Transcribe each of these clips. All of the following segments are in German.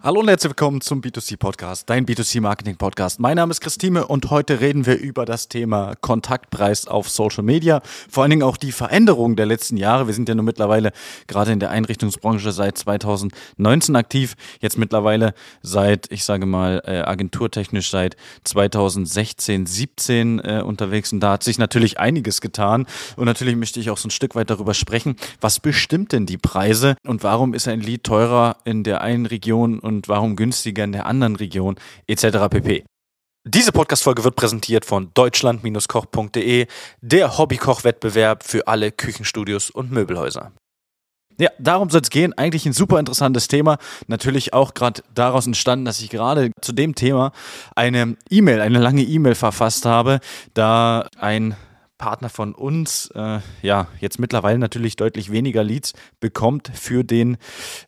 Hallo und herzlich willkommen zum B2C Podcast, dein B2C Marketing Podcast. Mein Name ist Christine und heute reden wir über das Thema Kontaktpreis auf Social Media. Vor allen Dingen auch die Veränderungen der letzten Jahre. Wir sind ja nur mittlerweile gerade in der Einrichtungsbranche seit 2019 aktiv. Jetzt mittlerweile seit, ich sage mal, äh, agenturtechnisch seit 2016, 17 äh, unterwegs. Und da hat sich natürlich einiges getan. Und natürlich möchte ich auch so ein Stück weit darüber sprechen, was bestimmt denn die Preise und warum ist ein Lied teurer in der einen Region und warum günstiger in der anderen Region etc. pp. Diese Podcast-Folge wird präsentiert von deutschland-koch.de, der Hobbykoch-Wettbewerb für alle Küchenstudios und Möbelhäuser. Ja, darum soll es gehen. Eigentlich ein super interessantes Thema. Natürlich auch gerade daraus entstanden, dass ich gerade zu dem Thema eine E-Mail, eine lange E-Mail verfasst habe, da ein Partner von uns, äh, ja, jetzt mittlerweile natürlich deutlich weniger Leads bekommt für den,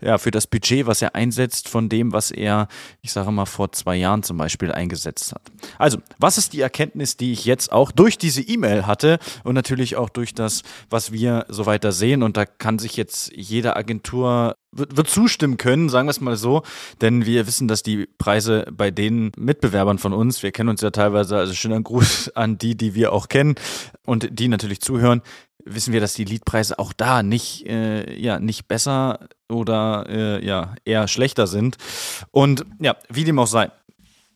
ja, für das Budget, was er einsetzt, von dem, was er, ich sage mal, vor zwei Jahren zum Beispiel eingesetzt hat. Also, was ist die Erkenntnis, die ich jetzt auch durch diese E-Mail hatte und natürlich auch durch das, was wir so weiter sehen? Und da kann sich jetzt jede Agentur wird, wird zustimmen können, sagen wir es mal so, denn wir wissen, dass die Preise bei den Mitbewerbern von uns, wir kennen uns ja teilweise, also schöner Gruß an die, die wir auch kennen und die natürlich zuhören, wissen wir, dass die Leadpreise auch da nicht, äh, ja, nicht besser oder äh, ja, eher schlechter sind. Und ja, wie dem auch sei.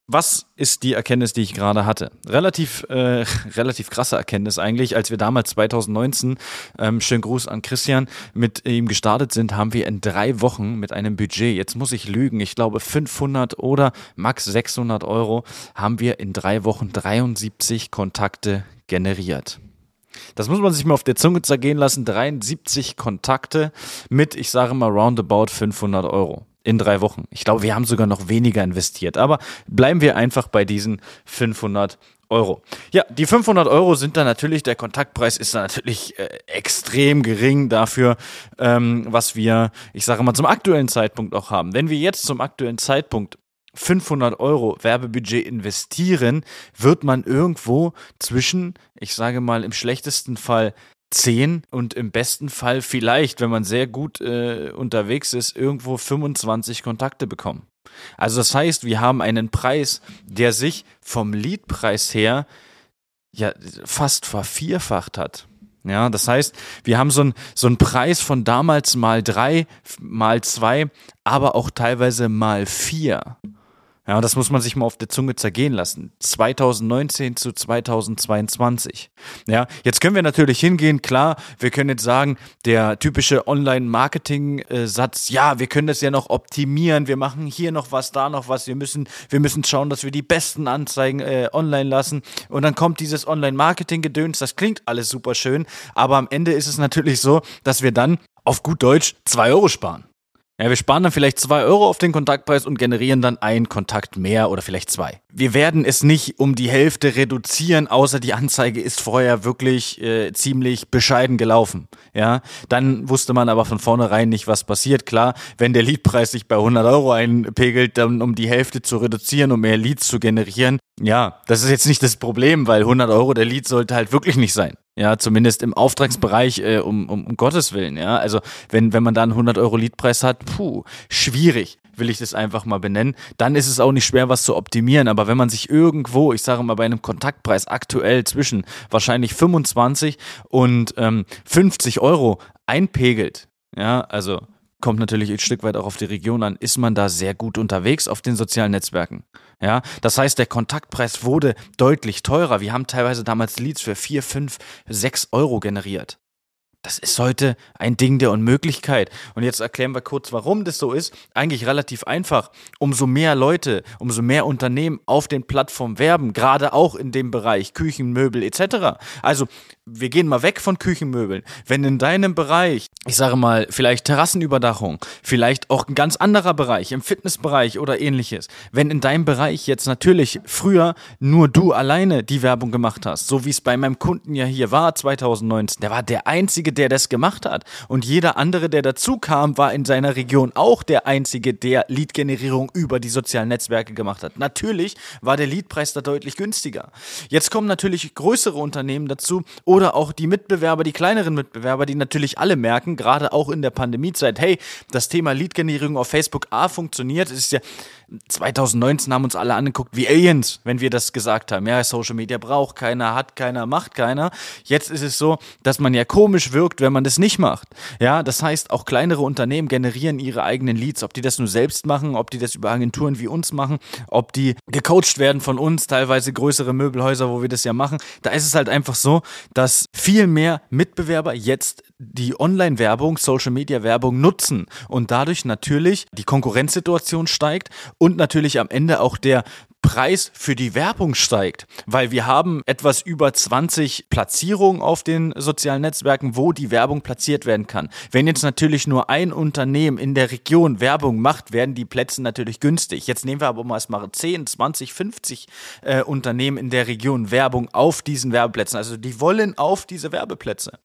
Was ist die Erkenntnis, die ich gerade hatte? Relativ, äh, relativ krasse Erkenntnis eigentlich. Als wir damals 2019, ähm, schönen Gruß an Christian, mit ihm gestartet sind, haben wir in drei Wochen mit einem Budget, jetzt muss ich lügen, ich glaube 500 oder max 600 Euro, haben wir in drei Wochen 73 Kontakte generiert. Das muss man sich mal auf der Zunge zergehen lassen. 73 Kontakte mit, ich sage mal, roundabout 500 Euro in drei Wochen. Ich glaube, wir haben sogar noch weniger investiert. Aber bleiben wir einfach bei diesen 500 Euro. Ja, die 500 Euro sind dann natürlich, der Kontaktpreis ist dann natürlich äh, extrem gering dafür, ähm, was wir, ich sage mal, zum aktuellen Zeitpunkt auch haben. Wenn wir jetzt zum aktuellen Zeitpunkt 500 Euro Werbebudget investieren, wird man irgendwo zwischen, ich sage mal, im schlechtesten Fall 10 und im besten Fall vielleicht, wenn man sehr gut äh, unterwegs ist, irgendwo 25 Kontakte bekommen. Also das heißt, wir haben einen Preis, der sich vom Leadpreis her ja fast vervierfacht hat. Ja, das heißt, wir haben so einen so einen Preis von damals mal drei, mal zwei, aber auch teilweise mal vier. Ja, das muss man sich mal auf der Zunge zergehen lassen. 2019 zu 2022. Ja, jetzt können wir natürlich hingehen, klar, wir können jetzt sagen, der typische Online-Marketing-Satz, ja, wir können das ja noch optimieren, wir machen hier noch was, da noch was, wir müssen, wir müssen schauen, dass wir die besten Anzeigen äh, online lassen. Und dann kommt dieses Online-Marketing-Gedöns, das klingt alles super schön, aber am Ende ist es natürlich so, dass wir dann auf gut Deutsch zwei Euro sparen. Ja, wir sparen dann vielleicht zwei Euro auf den Kontaktpreis und generieren dann einen Kontakt mehr oder vielleicht zwei. Wir werden es nicht um die Hälfte reduzieren, außer die Anzeige ist vorher wirklich äh, ziemlich bescheiden gelaufen. Ja, dann wusste man aber von vornherein nicht, was passiert. Klar, wenn der Leadpreis sich bei 100 Euro einpegelt, dann um die Hälfte zu reduzieren, um mehr Leads zu generieren. Ja, das ist jetzt nicht das Problem, weil 100 Euro der Lead sollte halt wirklich nicht sein. Ja, zumindest im Auftragsbereich, äh, um, um, um Gottes Willen, ja. Also, wenn, wenn man da einen 100 Euro Leadpreis hat, puh, schwierig, will ich das einfach mal benennen. Dann ist es auch nicht schwer, was zu optimieren. Aber wenn man sich irgendwo, ich sage mal, bei einem Kontaktpreis aktuell zwischen wahrscheinlich 25 und ähm, 50 Euro einpegelt, ja, also kommt natürlich ein Stück weit auch auf die Region an, ist man da sehr gut unterwegs auf den sozialen Netzwerken. Ja, das heißt, der Kontaktpreis wurde deutlich teurer. Wir haben teilweise damals Leads für 4, 5, 6 Euro generiert. Das ist heute ein Ding der Unmöglichkeit. Und jetzt erklären wir kurz, warum das so ist. Eigentlich relativ einfach. Umso mehr Leute, umso mehr Unternehmen auf den Plattformen werben, gerade auch in dem Bereich Küchenmöbel etc. Also wir gehen mal weg von Küchenmöbeln. Wenn in deinem Bereich, ich sage mal, vielleicht Terrassenüberdachung, vielleicht auch ein ganz anderer Bereich, im Fitnessbereich oder ähnliches, wenn in deinem Bereich jetzt natürlich früher nur du alleine die Werbung gemacht hast, so wie es bei meinem Kunden ja hier war 2019, der war der einzige, der das gemacht hat. Und jeder andere, der dazu kam, war in seiner Region auch der Einzige, der Lead-Generierung über die sozialen Netzwerke gemacht hat. Natürlich war der Leadpreis da deutlich günstiger. Jetzt kommen natürlich größere Unternehmen dazu oder auch die Mitbewerber, die kleineren Mitbewerber, die natürlich alle merken, gerade auch in der Pandemiezeit, hey, das Thema Lead-Generierung auf Facebook A funktioniert. Ist ja 2019 haben uns alle angeguckt wie Aliens, wenn wir das gesagt haben. Ja, Social Media braucht keiner, hat keiner, macht keiner. Jetzt ist es so, dass man ja komisch wirkt, wenn man das nicht macht. Ja, das heißt, auch kleinere Unternehmen generieren ihre eigenen Leads, ob die das nur selbst machen, ob die das über Agenturen wie uns machen, ob die gecoacht werden von uns, teilweise größere Möbelhäuser, wo wir das ja machen. Da ist es halt einfach so, dass viel mehr Mitbewerber jetzt die Online-Werbung, Social-Media-Werbung nutzen und dadurch natürlich die Konkurrenzsituation steigt und natürlich am Ende auch der Preis für die Werbung steigt, weil wir haben etwas über 20 Platzierungen auf den sozialen Netzwerken, wo die Werbung platziert werden kann. Wenn jetzt natürlich nur ein Unternehmen in der Region Werbung macht, werden die Plätze natürlich günstig. Jetzt nehmen wir aber mal 10, 20, 50 äh, Unternehmen in der Region Werbung auf diesen Werbeplätzen. Also die wollen auf diese Werbeplätze.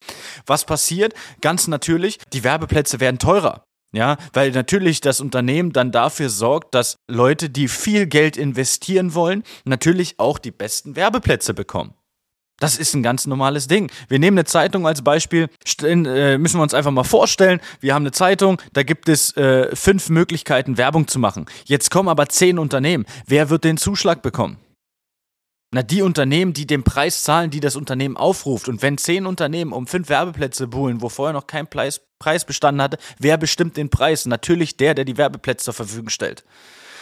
Was passiert? Ganz natürlich, die Werbeplätze werden teurer. Ja, weil natürlich das Unternehmen dann dafür sorgt, dass Leute, die viel Geld investieren wollen, natürlich auch die besten Werbeplätze bekommen. Das ist ein ganz normales Ding. Wir nehmen eine Zeitung als Beispiel, äh, müssen wir uns einfach mal vorstellen, wir haben eine Zeitung, da gibt es äh, fünf Möglichkeiten, Werbung zu machen. Jetzt kommen aber zehn Unternehmen. Wer wird den Zuschlag bekommen? Na, die Unternehmen, die den Preis zahlen, die das Unternehmen aufruft. Und wenn zehn Unternehmen um fünf Werbeplätze buhlen, wo vorher noch kein Preis, Preis bestanden hatte, wer bestimmt den Preis? Natürlich der, der die Werbeplätze zur Verfügung stellt.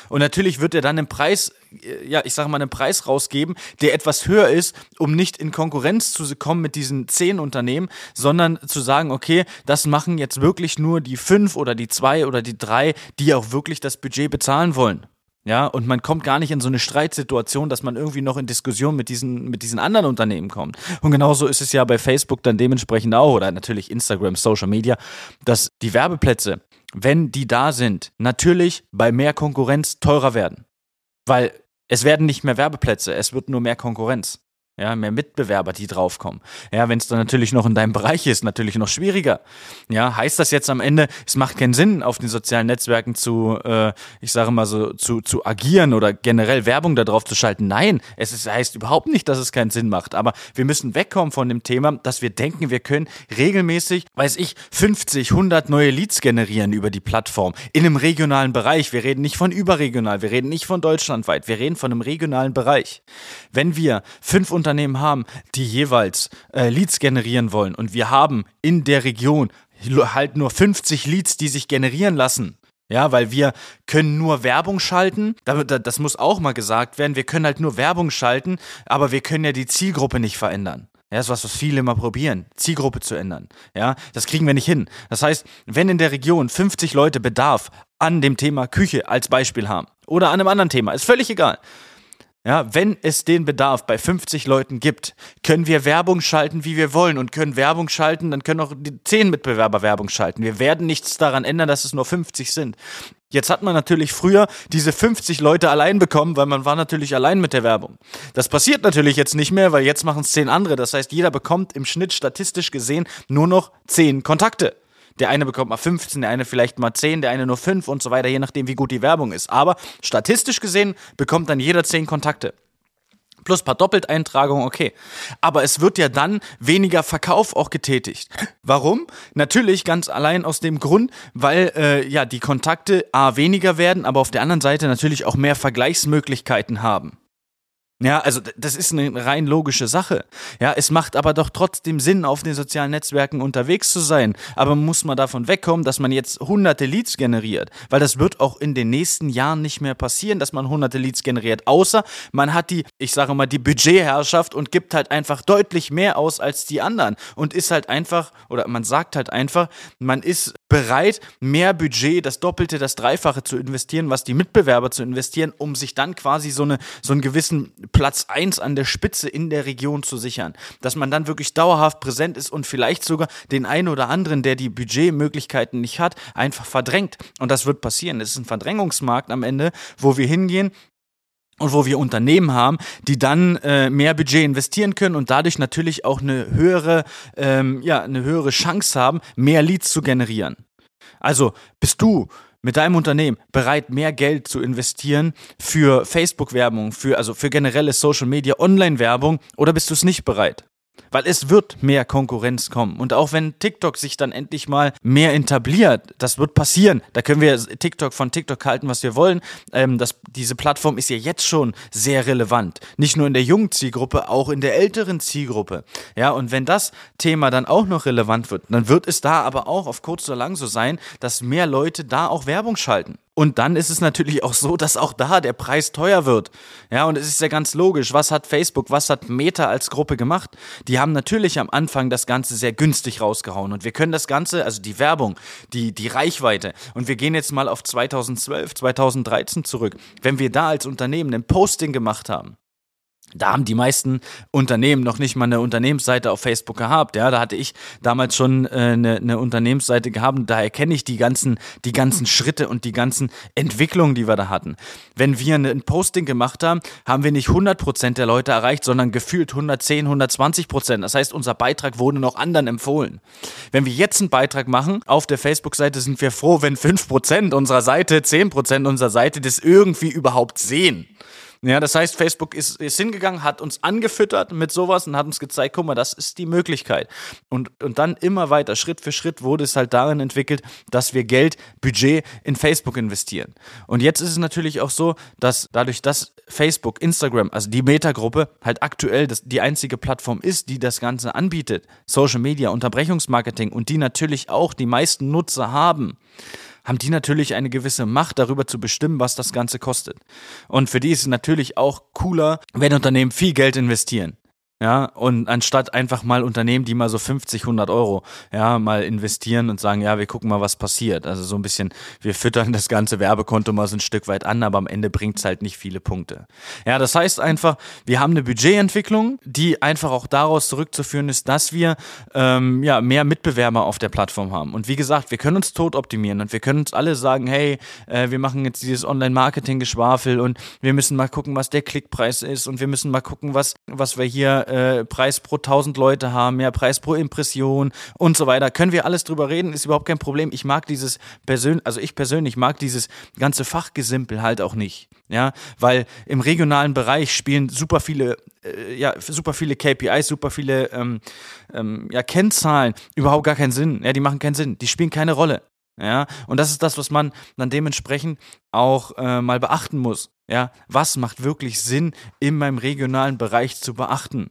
Und natürlich wird er dann einen Preis, äh, ja, ich sage mal, einen Preis rausgeben, der etwas höher ist, um nicht in Konkurrenz zu kommen mit diesen zehn Unternehmen, sondern zu sagen, okay, das machen jetzt wirklich nur die fünf oder die zwei oder die drei, die auch wirklich das Budget bezahlen wollen. Ja, und man kommt gar nicht in so eine Streitsituation, dass man irgendwie noch in Diskussion mit diesen, mit diesen anderen Unternehmen kommt. Und genauso ist es ja bei Facebook dann dementsprechend auch, oder natürlich Instagram, Social Media, dass die Werbeplätze, wenn die da sind, natürlich bei mehr Konkurrenz teurer werden. Weil es werden nicht mehr Werbeplätze, es wird nur mehr Konkurrenz ja, mehr Mitbewerber, die draufkommen. Ja, wenn es dann natürlich noch in deinem Bereich ist, natürlich noch schwieriger. Ja, heißt das jetzt am Ende, es macht keinen Sinn, auf den sozialen Netzwerken zu, äh, ich sage mal so, zu, zu agieren oder generell Werbung darauf zu schalten? Nein, es ist, heißt überhaupt nicht, dass es keinen Sinn macht. Aber wir müssen wegkommen von dem Thema, dass wir denken, wir können regelmäßig, weiß ich, 50, 100 neue Leads generieren über die Plattform in einem regionalen Bereich. Wir reden nicht von überregional, wir reden nicht von deutschlandweit, wir reden von einem regionalen Bereich. Wenn wir fünf Unternehmen haben, die jeweils äh, Leads generieren wollen und wir haben in der Region halt nur 50 Leads, die sich generieren lassen, ja, weil wir können nur Werbung schalten. Das muss auch mal gesagt werden. Wir können halt nur Werbung schalten, aber wir können ja die Zielgruppe nicht verändern. Ja, das ist was, was viele immer probieren, Zielgruppe zu ändern. Ja, das kriegen wir nicht hin. Das heißt, wenn in der Region 50 Leute Bedarf an dem Thema Küche als Beispiel haben oder an einem anderen Thema, ist völlig egal. Ja, wenn es den Bedarf bei 50 Leuten gibt, können wir Werbung schalten, wie wir wollen und können Werbung schalten, dann können auch die 10 Mitbewerber Werbung schalten. Wir werden nichts daran ändern, dass es nur 50 sind. Jetzt hat man natürlich früher diese 50 Leute allein bekommen, weil man war natürlich allein mit der Werbung. Das passiert natürlich jetzt nicht mehr, weil jetzt machen es 10 andere. Das heißt, jeder bekommt im Schnitt statistisch gesehen nur noch 10 Kontakte. Der eine bekommt mal 15, der eine vielleicht mal 10, der eine nur 5 und so weiter, je nachdem, wie gut die Werbung ist. Aber statistisch gesehen bekommt dann jeder 10 Kontakte plus paar Doppelteintragungen, okay. Aber es wird ja dann weniger Verkauf auch getätigt. Warum? Natürlich ganz allein aus dem Grund, weil äh, ja die Kontakte a weniger werden, aber auf der anderen Seite natürlich auch mehr Vergleichsmöglichkeiten haben. Ja, also das ist eine rein logische Sache. Ja, es macht aber doch trotzdem Sinn, auf den sozialen Netzwerken unterwegs zu sein. Aber muss man davon wegkommen, dass man jetzt hunderte Leads generiert. Weil das wird auch in den nächsten Jahren nicht mehr passieren, dass man hunderte Leads generiert. Außer man hat die, ich sage mal, die Budgetherrschaft und gibt halt einfach deutlich mehr aus als die anderen. Und ist halt einfach, oder man sagt halt einfach, man ist bereit, mehr Budget, das Doppelte, das Dreifache zu investieren, was die Mitbewerber zu investieren, um sich dann quasi so, eine, so einen gewissen Platz 1 an der Spitze in der Region zu sichern. Dass man dann wirklich dauerhaft präsent ist und vielleicht sogar den einen oder anderen, der die Budgetmöglichkeiten nicht hat, einfach verdrängt. Und das wird passieren. Es ist ein Verdrängungsmarkt am Ende, wo wir hingehen und wo wir Unternehmen haben, die dann äh, mehr Budget investieren können und dadurch natürlich auch eine höhere, ähm, ja, eine höhere Chance haben, mehr Leads zu generieren. Also bist du mit deinem Unternehmen bereit, mehr Geld zu investieren für Facebook-Werbung, für, also für generelle Social Media, Online-Werbung oder bist du es nicht bereit? Weil es wird mehr Konkurrenz kommen. Und auch wenn TikTok sich dann endlich mal mehr etabliert, das wird passieren. Da können wir TikTok von TikTok halten, was wir wollen. Ähm, das, diese Plattform ist ja jetzt schon sehr relevant. Nicht nur in der jungen Zielgruppe, auch in der älteren Zielgruppe. Ja, und wenn das Thema dann auch noch relevant wird, dann wird es da aber auch auf kurz oder lang so sein, dass mehr Leute da auch Werbung schalten. Und dann ist es natürlich auch so, dass auch da der Preis teuer wird. Ja, und es ist ja ganz logisch. Was hat Facebook, was hat Meta als Gruppe gemacht? Die haben natürlich am Anfang das Ganze sehr günstig rausgehauen. Und wir können das Ganze, also die Werbung, die, die Reichweite. Und wir gehen jetzt mal auf 2012, 2013 zurück. Wenn wir da als Unternehmen ein Posting gemacht haben, da haben die meisten Unternehmen noch nicht mal eine Unternehmensseite auf Facebook gehabt. Ja, da hatte ich damals schon äh, eine, eine Unternehmensseite gehabt und daher kenne ich die ganzen, die ganzen Schritte und die ganzen Entwicklungen, die wir da hatten. Wenn wir ein Posting gemacht haben, haben wir nicht 100% der Leute erreicht, sondern gefühlt 110, 120%. Das heißt, unser Beitrag wurde noch anderen empfohlen. Wenn wir jetzt einen Beitrag machen, auf der Facebook-Seite sind wir froh, wenn 5% unserer Seite, 10% unserer Seite das irgendwie überhaupt sehen. Ja, das heißt, Facebook ist, ist hingegangen, hat uns angefüttert mit sowas und hat uns gezeigt, guck mal, das ist die Möglichkeit. Und, und dann immer weiter, Schritt für Schritt wurde es halt darin entwickelt, dass wir Geld, Budget in Facebook investieren. Und jetzt ist es natürlich auch so, dass dadurch, dass Facebook, Instagram, also die Meta-Gruppe halt aktuell das, die einzige Plattform ist, die das Ganze anbietet, Social Media, Unterbrechungsmarketing und die natürlich auch die meisten Nutzer haben, haben die natürlich eine gewisse Macht darüber zu bestimmen, was das Ganze kostet. Und für die ist es natürlich auch cooler, wenn Unternehmen viel Geld investieren. Ja, und anstatt einfach mal Unternehmen, die mal so 50, 100 Euro, ja, mal investieren und sagen, ja, wir gucken mal, was passiert. Also so ein bisschen, wir füttern das ganze Werbekonto mal so ein Stück weit an, aber am Ende bringt es halt nicht viele Punkte. Ja, das heißt einfach, wir haben eine Budgetentwicklung, die einfach auch daraus zurückzuführen ist, dass wir ähm, ja, mehr Mitbewerber auf der Plattform haben. Und wie gesagt, wir können uns tot optimieren und wir können uns alle sagen, hey, äh, wir machen jetzt dieses Online-Marketing-Geschwafel und wir müssen mal gucken, was der Klickpreis ist und wir müssen mal gucken, was, was wir hier äh, Preis pro 1000 Leute haben, mehr Preis pro Impression und so weiter. Können wir alles drüber reden, ist überhaupt kein Problem. Ich mag dieses persönlich, also ich persönlich mag dieses ganze Fachgesimpel halt auch nicht. Ja, weil im regionalen Bereich spielen super viele, äh, ja, super viele KPIs, super viele ähm, ähm, ja, Kennzahlen überhaupt gar keinen Sinn. Ja, die machen keinen Sinn. Die spielen keine Rolle. Ja, und das ist das, was man dann dementsprechend auch äh, mal beachten muss. Ja, was macht wirklich Sinn in meinem regionalen Bereich zu beachten?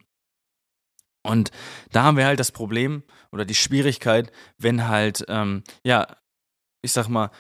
Und da haben wir halt das Problem oder die Schwierigkeit, wenn halt, ähm, ja, ich sag mal,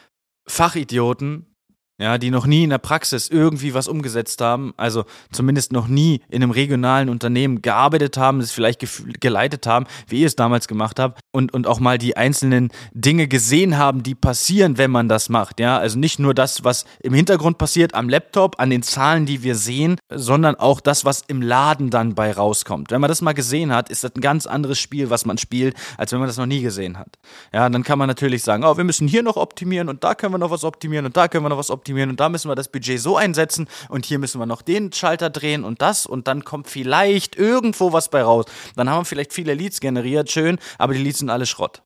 Fachidioten ja, die noch nie in der Praxis irgendwie was umgesetzt haben, also zumindest noch nie in einem regionalen Unternehmen gearbeitet haben, es vielleicht geleitet haben, wie ihr es damals gemacht habt und, und auch mal die einzelnen Dinge gesehen haben, die passieren, wenn man das macht, ja, also nicht nur das, was im Hintergrund passiert am Laptop, an den Zahlen, die wir sehen, sondern auch das, was im Laden dann bei rauskommt. Wenn man das mal gesehen hat, ist das ein ganz anderes Spiel, was man spielt, als wenn man das noch nie gesehen hat. Ja, dann kann man natürlich sagen, oh, wir müssen hier noch optimieren und da können wir noch was optimieren und da können wir noch was optimieren optimieren und da müssen wir das Budget so einsetzen und hier müssen wir noch den Schalter drehen und das und dann kommt vielleicht irgendwo was bei raus. Dann haben wir vielleicht viele Leads generiert, schön, aber die Leads sind alle Schrott.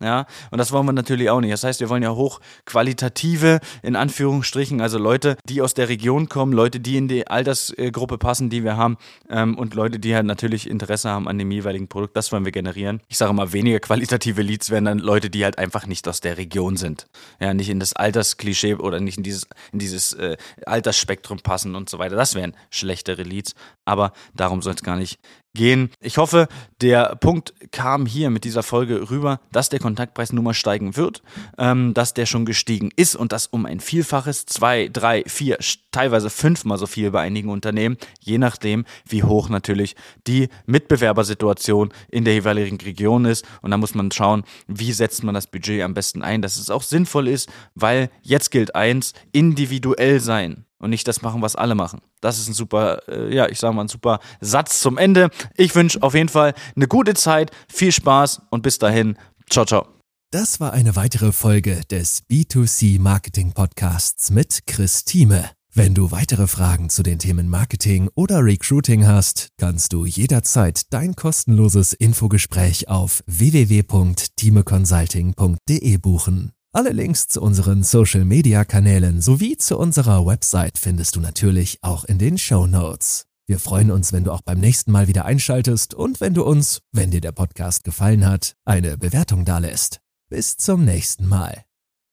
Ja, und das wollen wir natürlich auch nicht. Das heißt, wir wollen ja hochqualitative, in Anführungsstrichen, also Leute, die aus der Region kommen, Leute, die in die Altersgruppe passen, die wir haben, ähm, und Leute, die halt natürlich Interesse haben an dem jeweiligen Produkt. Das wollen wir generieren. Ich sage mal, weniger qualitative Leads werden dann Leute, die halt einfach nicht aus der Region sind. Ja, nicht in das Altersklischee oder nicht in dieses, in dieses äh, Altersspektrum passen und so weiter. Das wären schlechtere Leads. Aber darum soll es gar nicht gehen. Ich hoffe, der Punkt kam hier mit dieser Folge rüber, dass der Kontaktpreis nun mal steigen wird, ähm, dass der schon gestiegen ist und das um ein Vielfaches, zwei, drei, vier, teilweise fünfmal so viel bei einigen Unternehmen, je nachdem, wie hoch natürlich die Mitbewerbersituation in der jeweiligen Region ist. Und da muss man schauen, wie setzt man das Budget am besten ein, dass es auch sinnvoll ist, weil jetzt gilt eins, individuell sein und nicht das machen, was alle machen. Das ist ein super, äh, ja, ich sage mal, ein super Satz zum Ende. Ich wünsche auf jeden Fall eine gute Zeit, viel Spaß und bis dahin. Ciao, ciao. Das war eine weitere Folge des B2C Marketing Podcasts mit Chris Thieme. Wenn du weitere Fragen zu den Themen Marketing oder Recruiting hast, kannst du jederzeit dein kostenloses Infogespräch auf www.timeconsulting.de buchen. Alle Links zu unseren Social-Media-Kanälen sowie zu unserer Website findest du natürlich auch in den Show Notes. Wir freuen uns, wenn du auch beim nächsten Mal wieder einschaltest und wenn du uns, wenn dir der Podcast gefallen hat, eine Bewertung dalässt. Bis zum nächsten Mal.